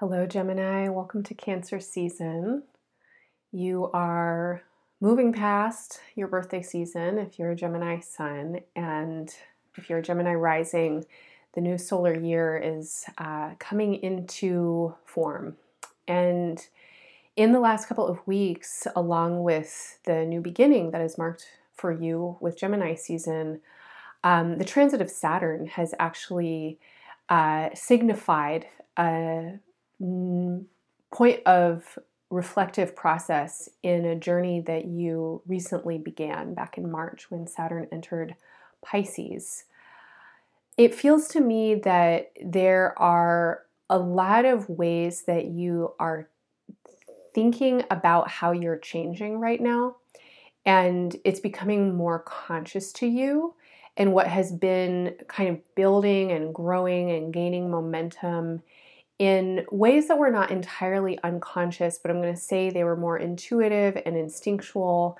Hello, Gemini. Welcome to Cancer season. You are moving past your birthday season if you're a Gemini sun, and if you're a Gemini rising, the new solar year is uh, coming into form. And in the last couple of weeks, along with the new beginning that is marked for you with Gemini season, um, the transit of Saturn has actually uh, signified a Mm, point of reflective process in a journey that you recently began back in March when Saturn entered Pisces. It feels to me that there are a lot of ways that you are thinking about how you're changing right now, and it's becoming more conscious to you. And what has been kind of building and growing and gaining momentum in ways that were not entirely unconscious, but I'm going to say they were more intuitive and instinctual.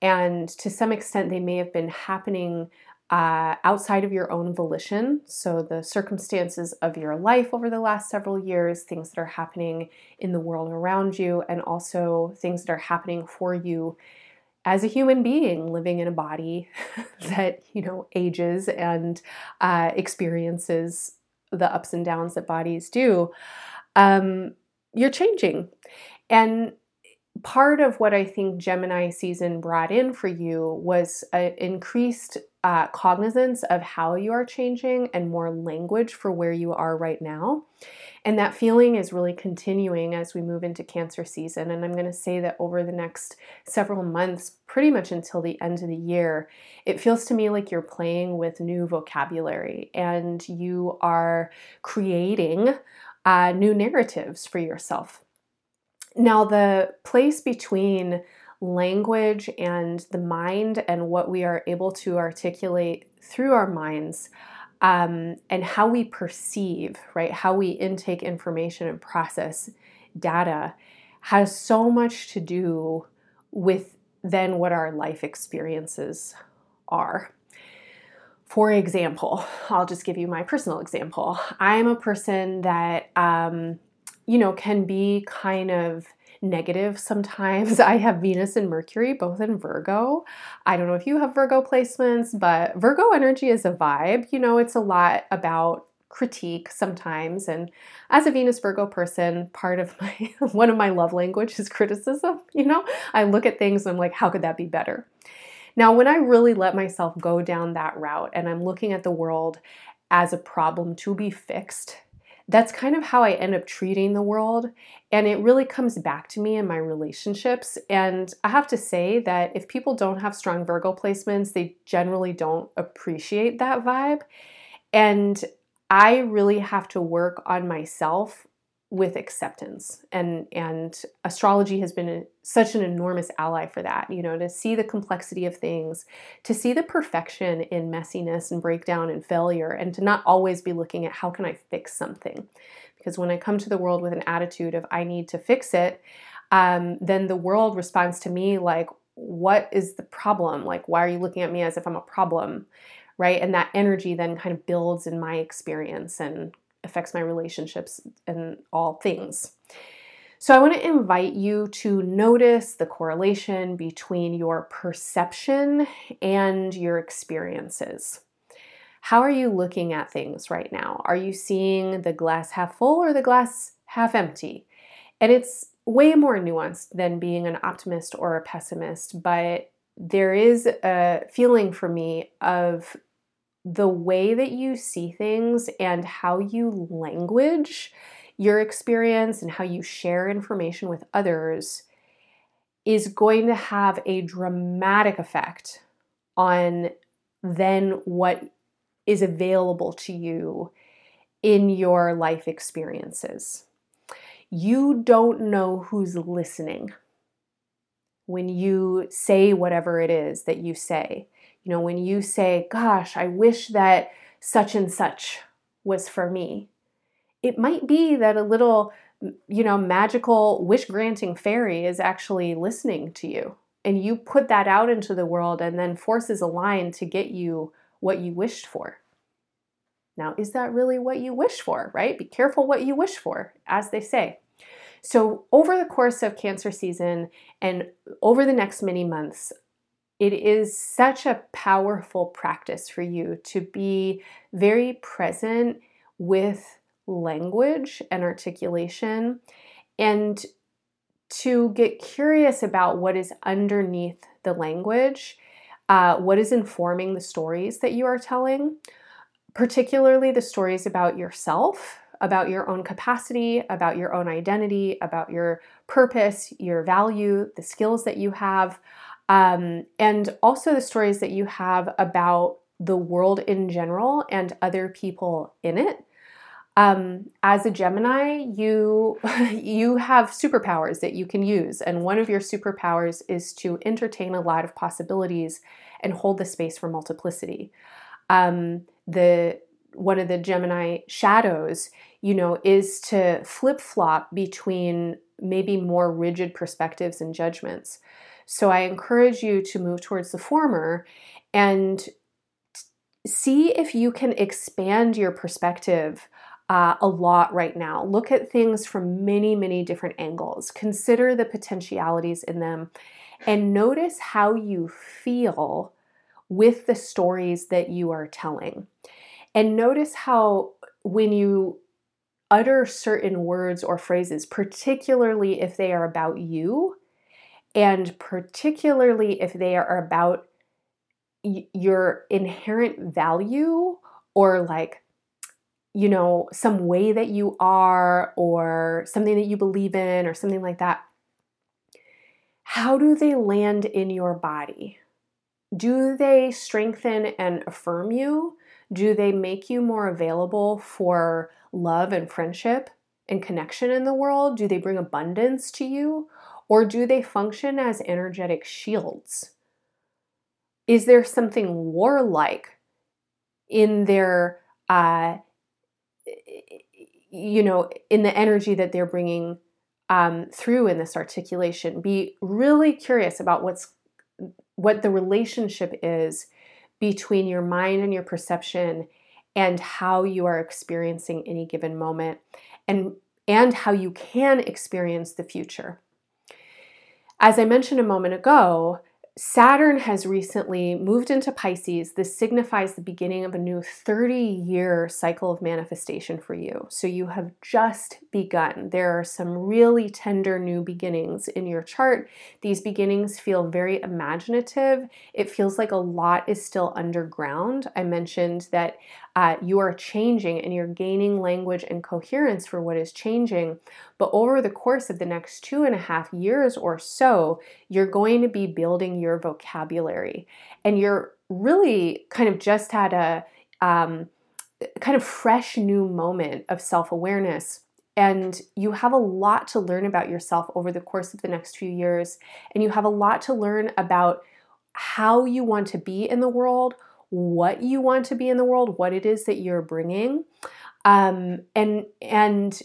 And to some extent, they may have been happening uh, outside of your own volition. So, the circumstances of your life over the last several years, things that are happening in the world around you, and also things that are happening for you as a human being living in a body that, you know, ages and uh, experiences the ups and downs that bodies do, um, you're changing. And part of what I think Gemini season brought in for you was an increased uh, cognizance of how you are changing and more language for where you are right now. And that feeling is really continuing as we move into Cancer season. And I'm going to say that over the next several months, pretty much until the end of the year, it feels to me like you're playing with new vocabulary and you are creating uh, new narratives for yourself. Now, the place between language and the mind and what we are able to articulate through our minds um, and how we perceive, right, how we intake information and process data has so much to do with then what our life experiences are. For example, I'll just give you my personal example. I'm a person that, um, you know, can be kind of negative sometimes. I have Venus and Mercury both in Virgo. I don't know if you have Virgo placements, but Virgo energy is a vibe. You know, it's a lot about critique sometimes and as a venus virgo person part of my one of my love language is criticism you know i look at things and i'm like how could that be better now when i really let myself go down that route and i'm looking at the world as a problem to be fixed that's kind of how I end up treating the world. And it really comes back to me in my relationships. And I have to say that if people don't have strong Virgo placements, they generally don't appreciate that vibe. And I really have to work on myself with acceptance. And and astrology has been a, such an enormous ally for that you know to see the complexity of things to see the perfection in messiness and breakdown and failure and to not always be looking at how can i fix something? Because when i come to the world with an attitude of i need to fix it um, then the world responds to me like what is the problem? Like why are you looking at me as if i'm a problem? Right? And that energy then kind of builds in my experience and affects my relationships and all things. So, I want to invite you to notice the correlation between your perception and your experiences. How are you looking at things right now? Are you seeing the glass half full or the glass half empty? And it's way more nuanced than being an optimist or a pessimist, but there is a feeling for me of the way that you see things and how you language your experience and how you share information with others is going to have a dramatic effect on then what is available to you in your life experiences. You don't know who's listening when you say whatever it is that you say. You know, when you say, Gosh, I wish that such and such was for me, it might be that a little, you know, magical wish granting fairy is actually listening to you. And you put that out into the world, and then forces align to get you what you wished for. Now, is that really what you wish for, right? Be careful what you wish for, as they say. So, over the course of Cancer season and over the next many months, it is such a powerful practice for you to be very present with language and articulation and to get curious about what is underneath the language, uh, what is informing the stories that you are telling, particularly the stories about yourself, about your own capacity, about your own identity, about your purpose, your value, the skills that you have, um, and also the stories that you have about the world in general and other people in it. Um, as a Gemini, you you have superpowers that you can use, and one of your superpowers is to entertain a lot of possibilities and hold the space for multiplicity. Um, the one of the Gemini shadows, you know, is to flip flop between maybe more rigid perspectives and judgments. So I encourage you to move towards the former and see if you can expand your perspective uh, a lot right now. Look at things from many, many different angles. Consider the potentialities in them and notice how you feel with the stories that you are telling. And notice how when you utter certain words or phrases, particularly if they are about you, and particularly if they are about y- your inherent value or like you know, some way that you are or something that you believe in or something like that, how do they land in your body? Do they strengthen and affirm you? Do they make you more available for love and friendship and connection in the world? Do they bring abundance to you? Or do they function as energetic shields? Is there something warlike in their uh, you know, in the energy that they're bringing um, through in this articulation. Be really curious about what's what the relationship is between your mind and your perception and how you are experiencing any given moment and and how you can experience the future. As I mentioned a moment ago, Saturn has recently moved into Pisces. This signifies the beginning of a new 30 year cycle of manifestation for you. So you have just begun. There are some really tender new beginnings in your chart. These beginnings feel very imaginative. It feels like a lot is still underground. I mentioned that uh, you are changing and you're gaining language and coherence for what is changing. But over the course of the next two and a half years or so, you're going to be building your vocabulary. And you're really kind of just had a um, kind of fresh new moment of self awareness. And you have a lot to learn about yourself over the course of the next few years. And you have a lot to learn about how you want to be in the world, what you want to be in the world, what it is that you're bringing, um, and and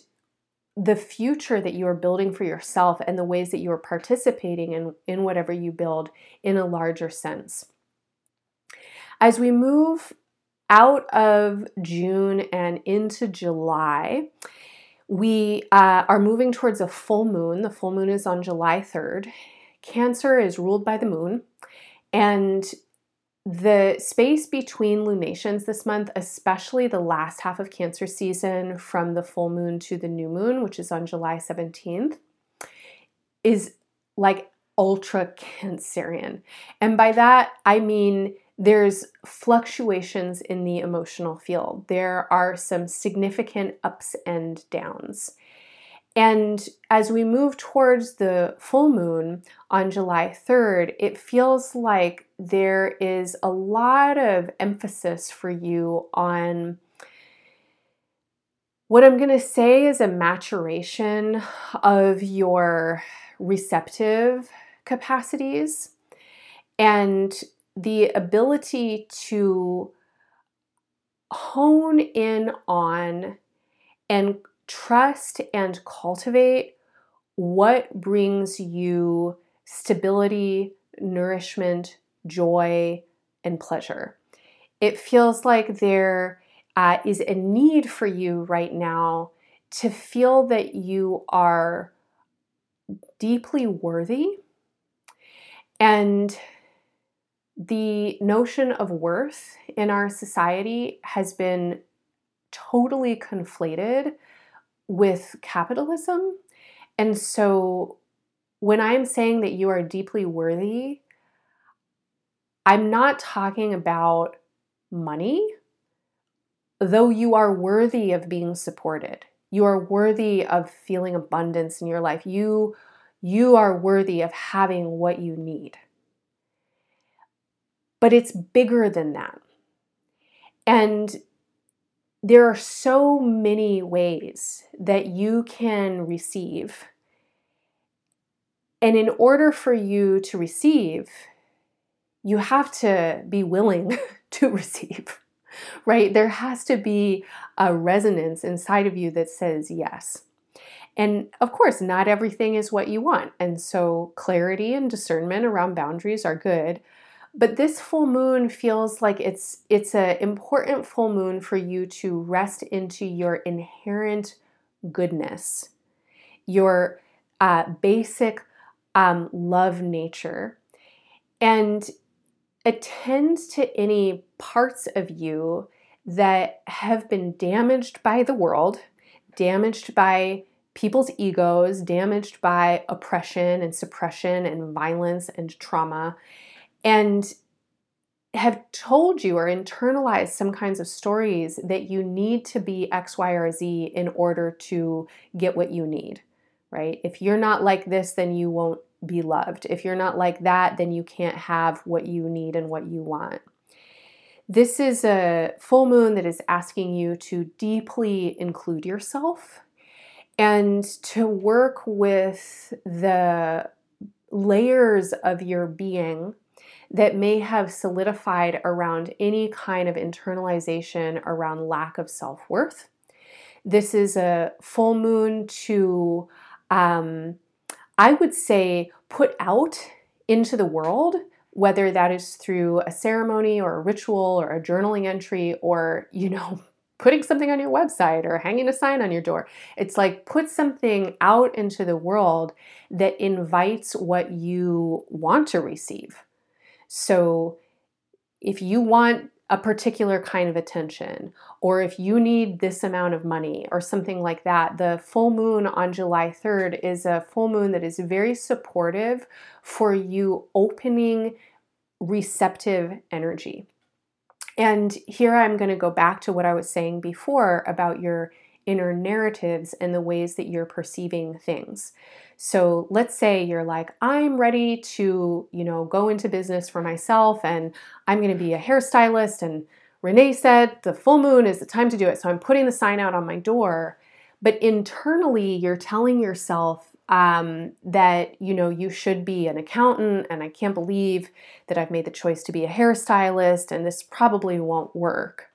the future that you are building for yourself and the ways that you are participating in, in whatever you build in a larger sense. As we move out of June and into July, we uh, are moving towards a full moon. The full moon is on July 3rd. Cancer is ruled by the moon, and the space between lunations this month, especially the last half of Cancer season from the full moon to the new moon, which is on July 17th, is like ultra Cancerian. And by that, I mean there's fluctuations in the emotional field. There are some significant ups and downs. And as we move towards the full moon on July 3rd, it feels like there is a lot of emphasis for you on what I'm going to say is a maturation of your receptive capacities and the ability to hone in on and trust and cultivate what brings you stability, nourishment, joy, and pleasure. It feels like there uh, is a need for you right now to feel that you are deeply worthy and the notion of worth in our society has been totally conflated with capitalism. And so when I'm saying that you are deeply worthy, I'm not talking about money, though you are worthy of being supported. You are worthy of feeling abundance in your life. You you are worthy of having what you need. But it's bigger than that. And there are so many ways that you can receive. And in order for you to receive, you have to be willing to receive, right? There has to be a resonance inside of you that says yes. And of course, not everything is what you want. And so, clarity and discernment around boundaries are good. But this full moon feels like it's it's an important full moon for you to rest into your inherent goodness, your uh, basic um, love nature, and attend to any parts of you that have been damaged by the world, damaged by people's egos, damaged by oppression and suppression and violence and trauma, and have told you or internalized some kinds of stories that you need to be X, Y, or Z in order to get what you need, right? If you're not like this, then you won't be loved. If you're not like that, then you can't have what you need and what you want. This is a full moon that is asking you to deeply include yourself and to work with the layers of your being that may have solidified around any kind of internalization around lack of self worth. This is a full moon to um, I would say put out into the world, whether that is through a ceremony or a ritual or a journaling entry or, you know, putting something on your website or hanging a sign on your door. It's like put something out into the world that invites what you want to receive. So if you want a particular kind of attention, or if you need this amount of money, or something like that. The full moon on July 3rd is a full moon that is very supportive for you opening receptive energy. And here I'm going to go back to what I was saying before about your inner narratives and the ways that you're perceiving things. So let's say you're like, I'm ready to, you know, go into business for myself and I'm going to be a hairstylist. And Renee said the full moon is the time to do it. So I'm putting the sign out on my door. But internally, you're telling yourself um, that, you know, you should be an accountant. And I can't believe that I've made the choice to be a hairstylist and this probably won't work.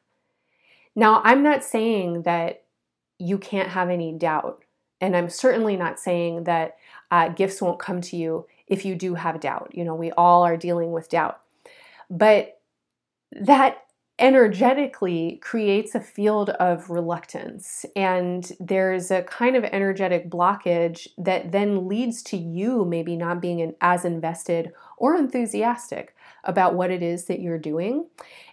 Now, I'm not saying that you can't have any doubt and I'm certainly not saying that uh, gifts won't come to you if you do have doubt. You know, we all are dealing with doubt. But that energetically creates a field of reluctance. And there's a kind of energetic blockage that then leads to you maybe not being as invested or enthusiastic about what it is that you're doing.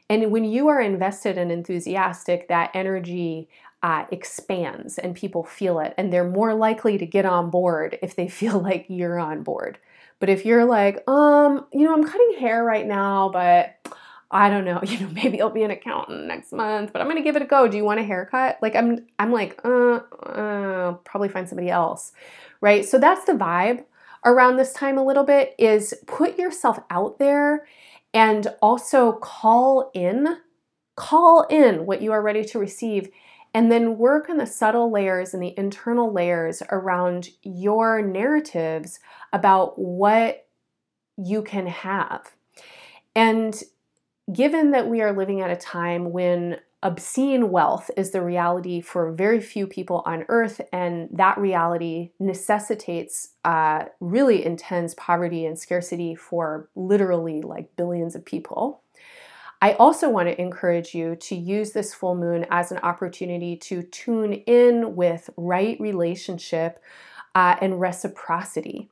And when you are invested and enthusiastic, that energy uh, expands and people feel it, and they're more likely to get on board if they feel like you're on board. But if you're like, um, you know, I'm cutting hair right now, but I don't know, you know, maybe I'll be an accountant next month, but I'm gonna give it a go. Do you want a haircut? Like I'm, I'm like, uh, uh, probably find somebody else, right? So that's the vibe around this time a little bit is put yourself out there and also call in, call in what you are ready to receive and then work on the subtle layers and the internal layers around your narratives about what you can have. And given that we are living at a time when obscene wealth is the reality for very few people on earth, and that reality necessitates uh, really intense poverty and scarcity for literally like billions of people. I also want to encourage you to use this full moon as an opportunity to tune in with right relationship uh, and reciprocity.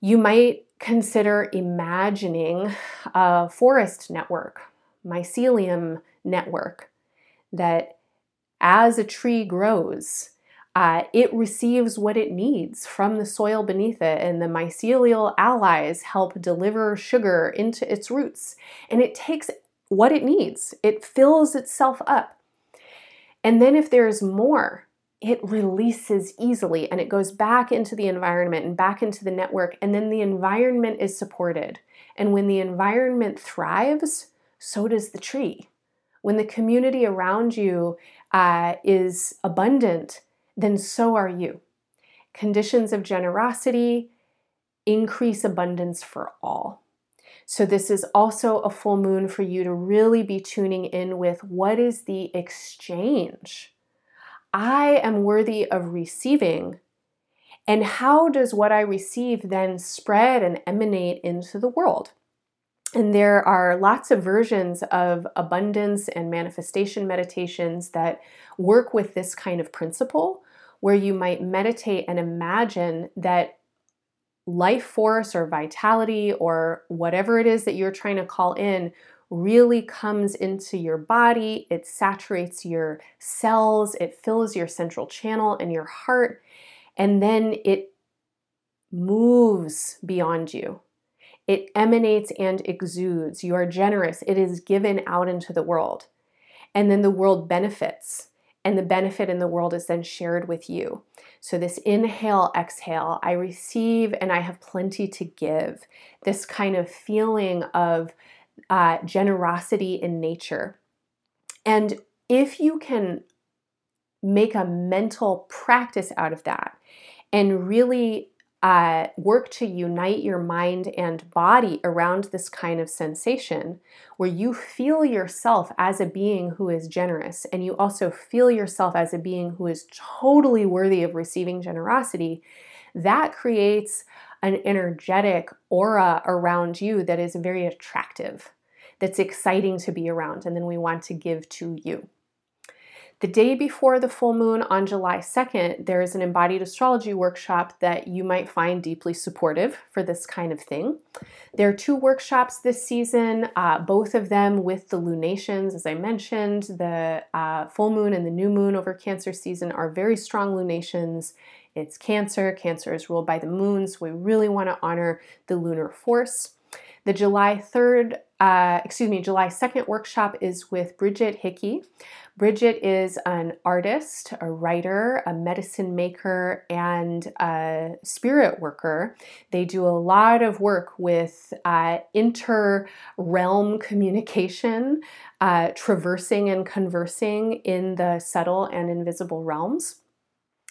You might consider imagining a forest network, mycelium network, that as a tree grows, uh, it receives what it needs from the soil beneath it, and the mycelial allies help deliver sugar into its roots. And it takes what it needs, it fills itself up. And then, if there's more, it releases easily and it goes back into the environment and back into the network. And then the environment is supported. And when the environment thrives, so does the tree. When the community around you uh, is abundant, then so are you. Conditions of generosity increase abundance for all. So, this is also a full moon for you to really be tuning in with what is the exchange? I am worthy of receiving. And how does what I receive then spread and emanate into the world? And there are lots of versions of abundance and manifestation meditations that work with this kind of principle where you might meditate and imagine that life force or vitality or whatever it is that you're trying to call in really comes into your body, it saturates your cells, it fills your central channel and your heart, and then it moves beyond you. It emanates and exudes. You are generous. It is given out into the world. And then the world benefits and the benefit in the world is then shared with you. So, this inhale, exhale, I receive and I have plenty to give. This kind of feeling of uh, generosity in nature. And if you can make a mental practice out of that and really uh, work to unite your mind and body around this kind of sensation where you feel yourself as a being who is generous and you also feel yourself as a being who is totally worthy of receiving generosity, that creates an energetic aura around you that is very attractive, that's exciting to be around, and then we want to give to you. The day before the full moon on July 2nd, there is an embodied astrology workshop that you might find deeply supportive for this kind of thing. There are two workshops this season, uh, both of them with the lunations. As I mentioned, the uh, full moon and the new moon over Cancer season are very strong lunations. It's Cancer. Cancer is ruled by the moon, so we really want to honor the lunar force. The July 3rd, uh, excuse me, July 2nd workshop is with Bridgette Hickey. Bridgette is an artist, a writer, a medicine maker, and a spirit worker. They do a lot of work with uh, inter realm communication, uh, traversing and conversing in the subtle and invisible realms.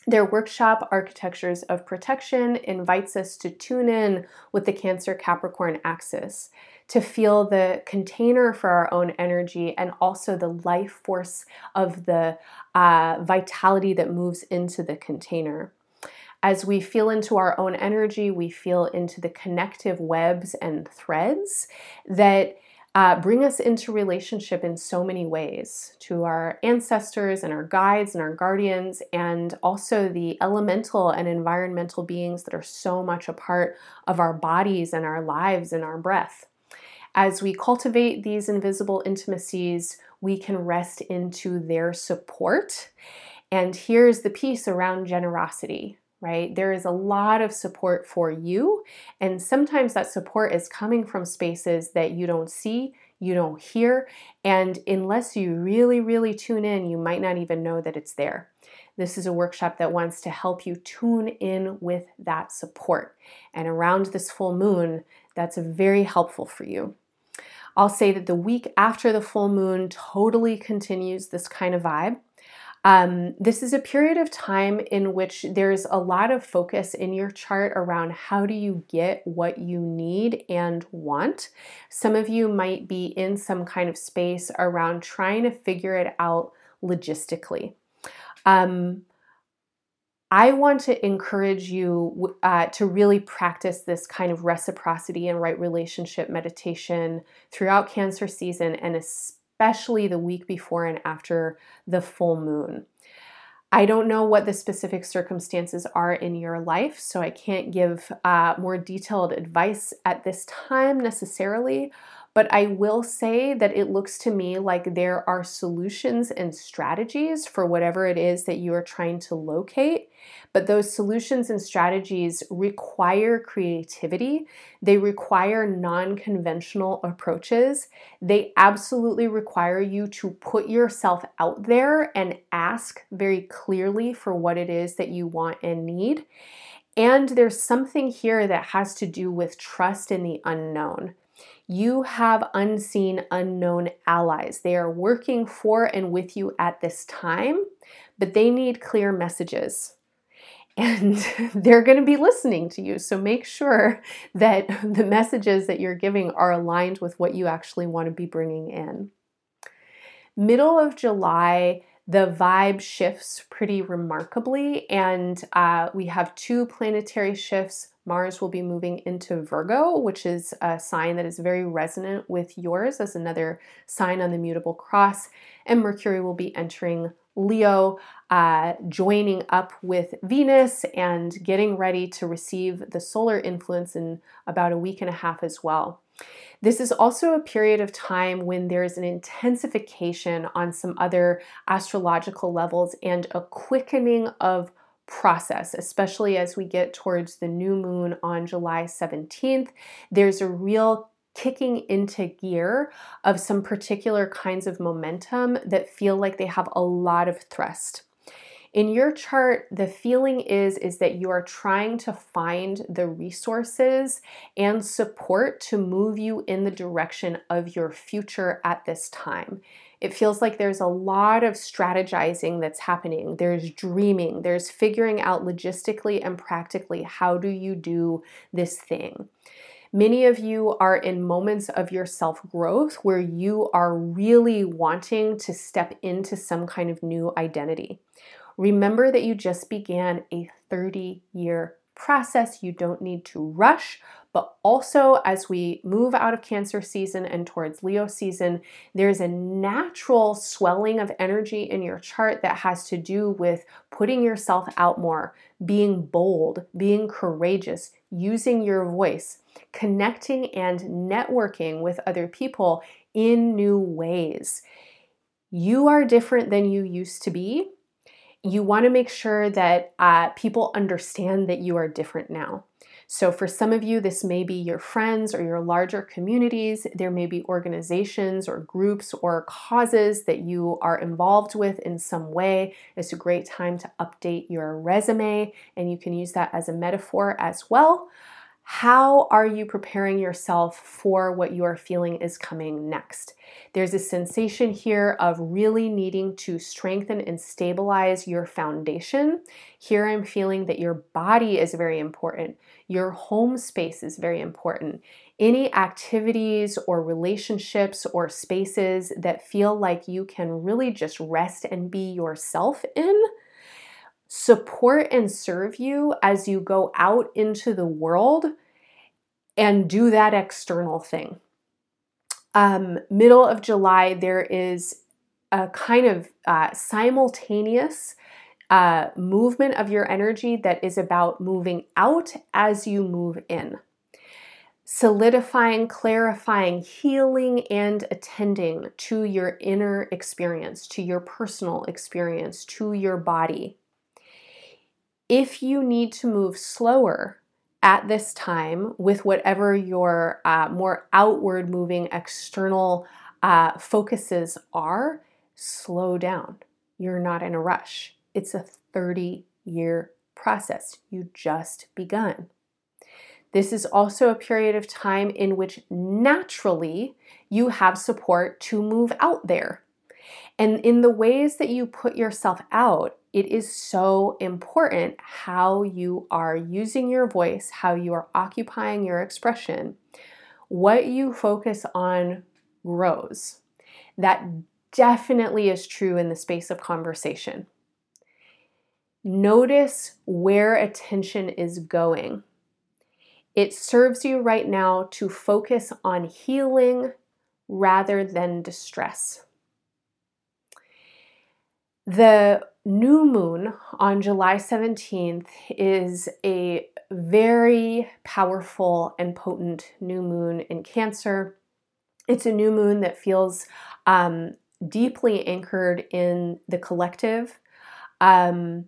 Their workshop, Architectures of Protection, invites us to tune in with the Cancer Capricorn axis to feel the container for our own energy and also the life force of the uh, vitality that moves into the container. As we feel into our own energy, we feel into the connective webs and threads that uh, bring us into relationship in so many ways to our ancestors and our guides and our guardians, and also the elemental and environmental beings that are so much a part of our bodies and our lives and our breath. As we cultivate these invisible intimacies, we can rest into their support. And here's the piece around generosity, right? There is a lot of support for you, and sometimes that support is coming from spaces that you don't see, you don't hear, and unless you really, really tune in, you might not even know that it's there. This is a workshop that wants to help you tune in with that support. And around this full moon, that's very helpful for you. I'll say that the week after the full moon totally continues this kind of vibe. Um, this is a period of time in which there's a lot of focus in your chart around how do you get what you need and want. Some of you might be in some kind of space around trying to figure it out logistically. Um, I want to encourage you uh, to really practice this kind of reciprocity and right relationship meditation throughout Cancer season and especially the week before and after the full moon. I don't know what the specific circumstances are in your life, so I can't give uh, more detailed advice at this time necessarily. But I will say that it looks to me like there are solutions and strategies for whatever it is that you are trying to locate. But those solutions and strategies require creativity. They require non conventional approaches. They absolutely require you to put yourself out there and ask very clearly for what it is that you want and need. And there's something here that has to do with trust in the unknown. You have unseen, unknown allies. They are working for and with you at this time, but they need clear messages. And they're going to be listening to you. So make sure that the messages that you're giving are aligned with what you actually want to be bringing in. Middle of July, the vibe shifts pretty remarkably, and uh, we have two planetary shifts Mars will be moving into Virgo, which is a sign that is very resonant with yours as another sign on the mutable cross. And Mercury will be entering Leo, uh, joining up with Venus and getting ready to receive the solar influence in about a week and a half as well. This is also a period of time when there's an intensification on some other astrological levels and a quickening of process, especially as we get towards the new moon on July 17th. There's a real kicking into gear of some particular kinds of momentum that feel like they have a lot of thrust. In your chart, the feeling is is that you are trying to find the resources and support to move you in the direction of your future at this time. It feels like there's a lot of strategizing that's happening. There's dreaming, there's figuring out logistically and practically how do you do this thing. Many of you are in moments of your self growth where you are really wanting to step into some kind of new identity. Remember that you just began a 30 year process. You don't need to rush, but also as we move out of Cancer season and towards Leo season, there's a natural swelling of energy in your chart that has to do with putting yourself out more, being bold, being courageous, using your voice, connecting and networking with other people in new ways. You are different than you used to be you want to make sure that uh, people understand that you are different now. So, for some of you, this may be your friends or your larger communities. There may be organizations or groups or causes that you are involved with in some way. It's a great time to update your resume, and you can use that as a metaphor as well. How are you preparing yourself for what you are feeling is coming next? There's a sensation here of really needing to strengthen and stabilize your foundation. Here I'm feeling that your body is very important, your home space is very important. Any activities or relationships or spaces that feel like you can really just rest and be yourself in support and serve you as you go out into the world and do that external thing. Um, middle of July, there is a kind of uh, simultaneous uh, movement of your energy that is about moving out as you move in. Solidifying, clarifying, healing, and attending to your inner experience, to your personal experience, to your body. If you need to move slower at this time with whatever your uh, more outward moving external uh, focuses are, slow down. You're not in a rush. It's a 30 year process. You just begun. This is also a period of time in which naturally you have support to move out there. And in the ways that you put yourself out, it is so important how you are using your voice, how you are occupying your expression. What you focus on grows. That definitely is true in the space of conversation. Notice where attention is going. It serves you right now to focus on healing rather than distress. The new moon on July 17th is a very powerful and potent new moon in Cancer. It's a new moon that feels um, deeply anchored in the collective. Um,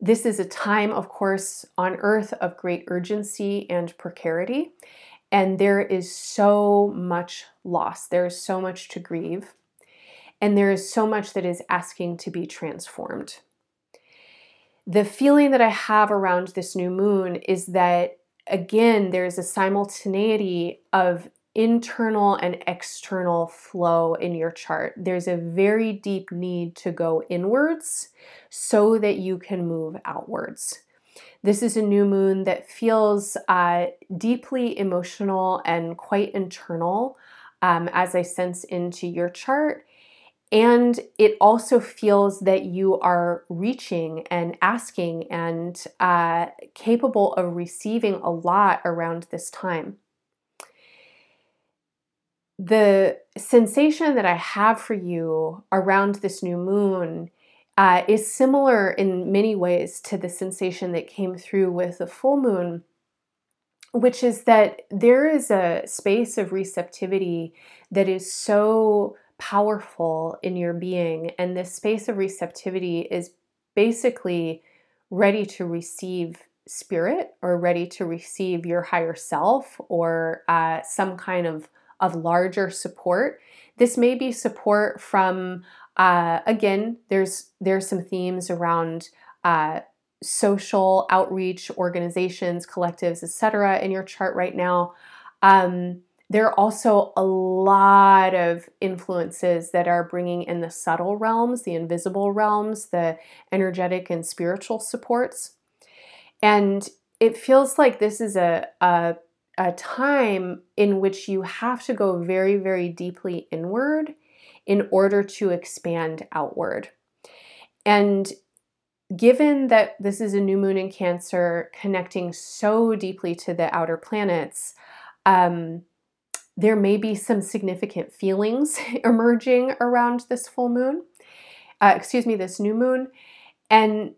this is a time, of course, on earth of great urgency and precarity. And there is so much loss. There is so much to grieve. And there is so much that is asking to be transformed. The feeling that I have around this new moon is that, again, there's a simultaneity of internal and external flow in your chart. There's a very deep need to go inwards so that you can move outwards. This is a new moon that feels uh, deeply emotional and quite internal um, as I sense into your chart. And it also feels that you are reaching and asking and uh, capable of receiving a lot around this time. The sensation that I have for you around this new moon uh, is similar in many ways to the sensation that came through with the full moon, which is that there is a space of receptivity that is so powerful in your being. And this space of receptivity is basically ready to receive spirit or ready to receive your higher self or uh, some kind of of larger support. This may be support from uh, again. There's there's some themes around uh, social outreach organizations, collectives, etc. in your chart right now. Um, there are also a lot of influences that are bringing in the subtle realms, the invisible realms, the energetic and spiritual supports. And it feels like this is a, a a time in which you have to go very, very deeply inward in order to expand outward. And given that this is a new moon in Cancer connecting so deeply to the outer planets, um, there may be some significant feelings emerging around this full moon, uh, excuse me, this new moon. And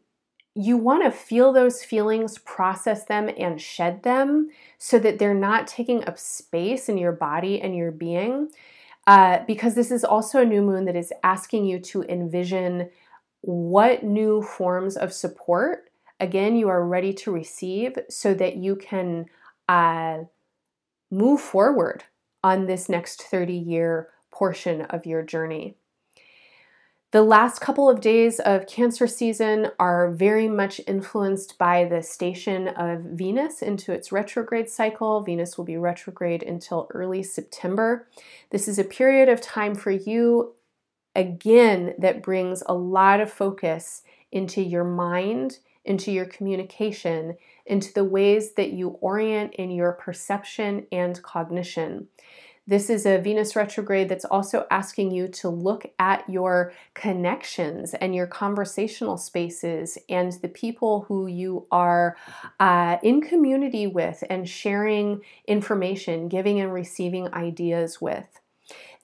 you want to feel those feelings, process them, and shed them so that they're not taking up space in your body and your being. Uh, because this is also a new moon that is asking you to envision what new forms of support, again, you are ready to receive so that you can uh, move forward on this next 30 year portion of your journey. The last couple of days of Cancer season are very much influenced by the station of Venus into its retrograde cycle. Venus will be retrograde until early September. This is a period of time for you, again, that brings a lot of focus into your mind, into your communication, into the ways that you orient in your perception and cognition. This is a Venus retrograde that's also asking you to look at your connections and your conversational spaces and the people who you are uh, in community with and sharing information, giving and receiving ideas with.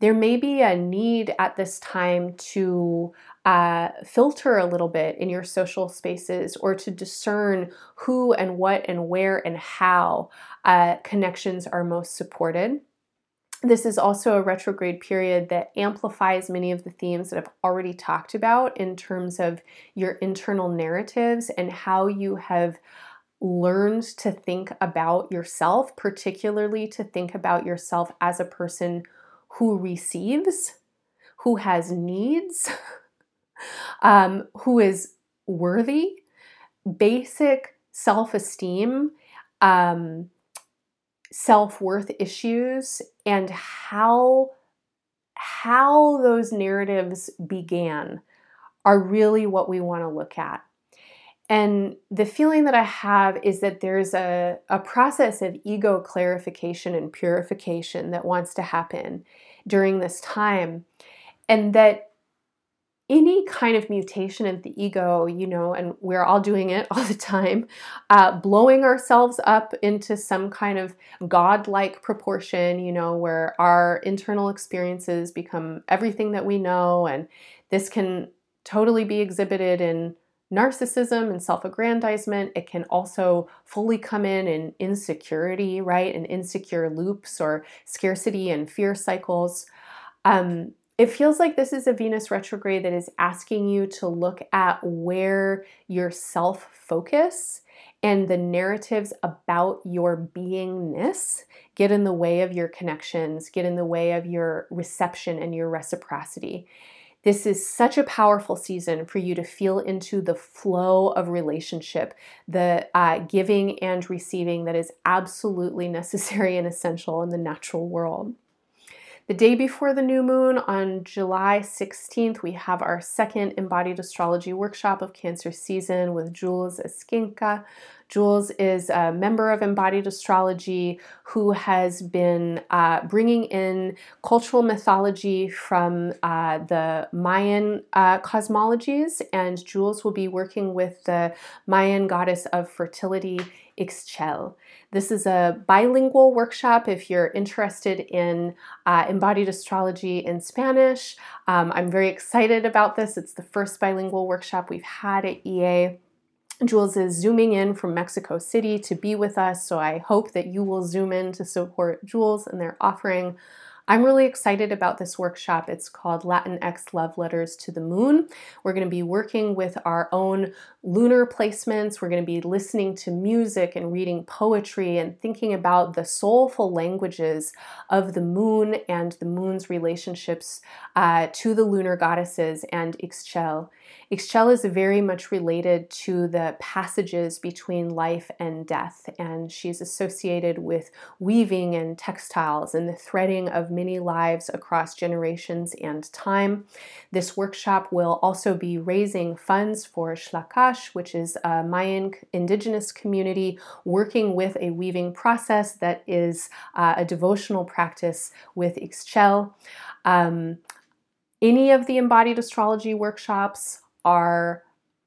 There may be a need at this time to uh, filter a little bit in your social spaces or to discern who and what and where and how uh, connections are most supported. This is also a retrograde period that amplifies many of the themes that I've already talked about in terms of your internal narratives and how you have learned to think about yourself, particularly to think about yourself as a person who receives, who has needs, um, who is worthy, basic self esteem. Um, self worth issues and how how those narratives began are really what we want to look at. And the feeling that I have is that there's a, a process of ego clarification and purification that wants to happen during this time. And that any kind of mutation of the ego, you know, and we're all doing it all the time, uh, blowing ourselves up into some kind of godlike proportion, you know, where our internal experiences become everything that we know. And this can totally be exhibited in narcissism and self aggrandizement. It can also fully come in in insecurity, right? In insecure loops or scarcity and fear cycles. Um, it feels like this is a Venus retrograde that is asking you to look at where your self focus and the narratives about your beingness get in the way of your connections, get in the way of your reception and your reciprocity. This is such a powerful season for you to feel into the flow of relationship, the uh, giving and receiving that is absolutely necessary and essential in the natural world. The day before the new moon, on July 16th, we have our second embodied astrology workshop of Cancer season with Jules Esquinca. Jules is a member of Embodied Astrology who has been uh, bringing in cultural mythology from uh, the Mayan uh, cosmologies, and Jules will be working with the Mayan goddess of fertility, Ixchel. This is a bilingual workshop if you're interested in uh, embodied astrology in Spanish. Um, I'm very excited about this. It's the first bilingual workshop we've had at EA. Jules is zooming in from Mexico City to be with us, so I hope that you will zoom in to support Jules and their offering. I'm really excited about this workshop. It's called Latinx Love Letters to the Moon. We're going to be working with our own lunar placements. We're going to be listening to music and reading poetry and thinking about the soulful languages of the moon and the moon's relationships uh, to the lunar goddesses and Ixchel. Ixchel is very much related to the passages between life and death, and she's associated with weaving and textiles and the threading of many lives across generations and time. This workshop will also be raising funds for Shlakash, which is a Mayan indigenous community working with a weaving process that is uh, a devotional practice with Ixchel. Um, any of the embodied astrology workshops are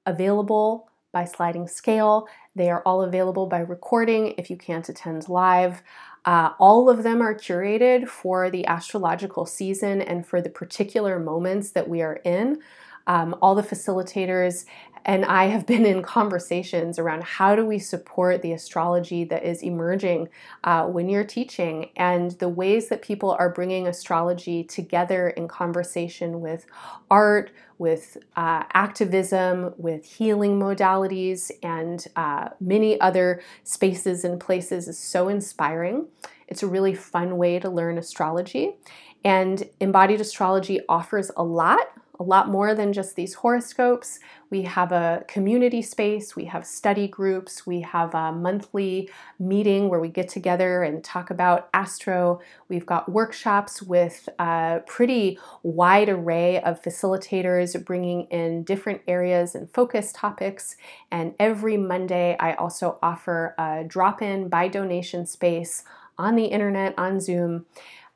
available by sliding scale. They are all available by recording if you can't attend live. Uh, all of them are curated for the astrological season and for the particular moments that we are in. Um, all the facilitators and I have been in conversations around how do we support the astrology that is emerging uh, when you're teaching, and the ways that people are bringing astrology together in conversation with art, with uh, activism, with healing modalities, and uh, many other spaces and places is so inspiring. It's a really fun way to learn astrology. And embodied astrology offers a lot a lot more than just these horoscopes. We have a community space, we have study groups, we have a monthly meeting where we get together and talk about astro. We've got workshops with a pretty wide array of facilitators bringing in different areas and focus topics. And every Monday, I also offer a drop in by donation space on the internet on Zoom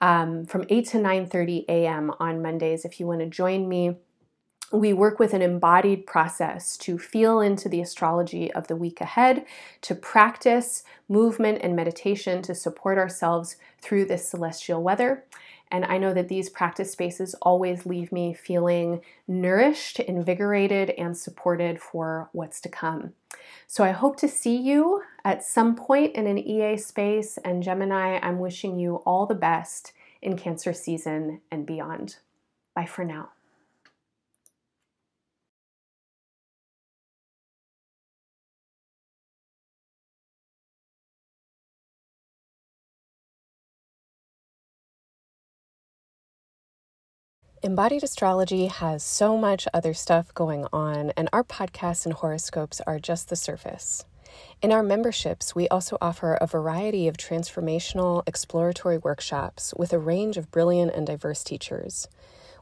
um, from 8 to 9.30 a.m. on Mondays if you want to join me. We work with an embodied process to feel into the astrology of the week ahead, to practice movement and meditation to support ourselves through this celestial weather. And I know that these practice spaces always leave me feeling nourished, invigorated, and supported for what's to come. So I hope to see you at some point in an EA space. And Gemini, I'm wishing you all the best in Cancer season and beyond. Bye for now. Embodied astrology has so much other stuff going on, and our podcasts and horoscopes are just the surface. In our memberships, we also offer a variety of transformational, exploratory workshops with a range of brilliant and diverse teachers,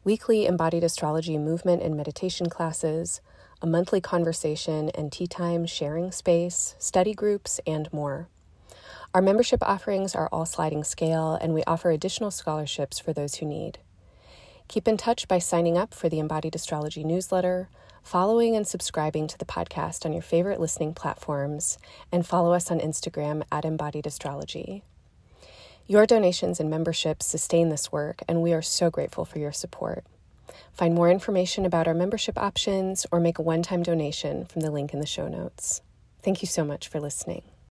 weekly embodied astrology movement and meditation classes, a monthly conversation and tea time sharing space, study groups, and more. Our membership offerings are all sliding scale, and we offer additional scholarships for those who need. Keep in touch by signing up for the Embodied Astrology newsletter, following and subscribing to the podcast on your favorite listening platforms, and follow us on Instagram at Embodied Astrology. Your donations and memberships sustain this work, and we are so grateful for your support. Find more information about our membership options or make a one time donation from the link in the show notes. Thank you so much for listening.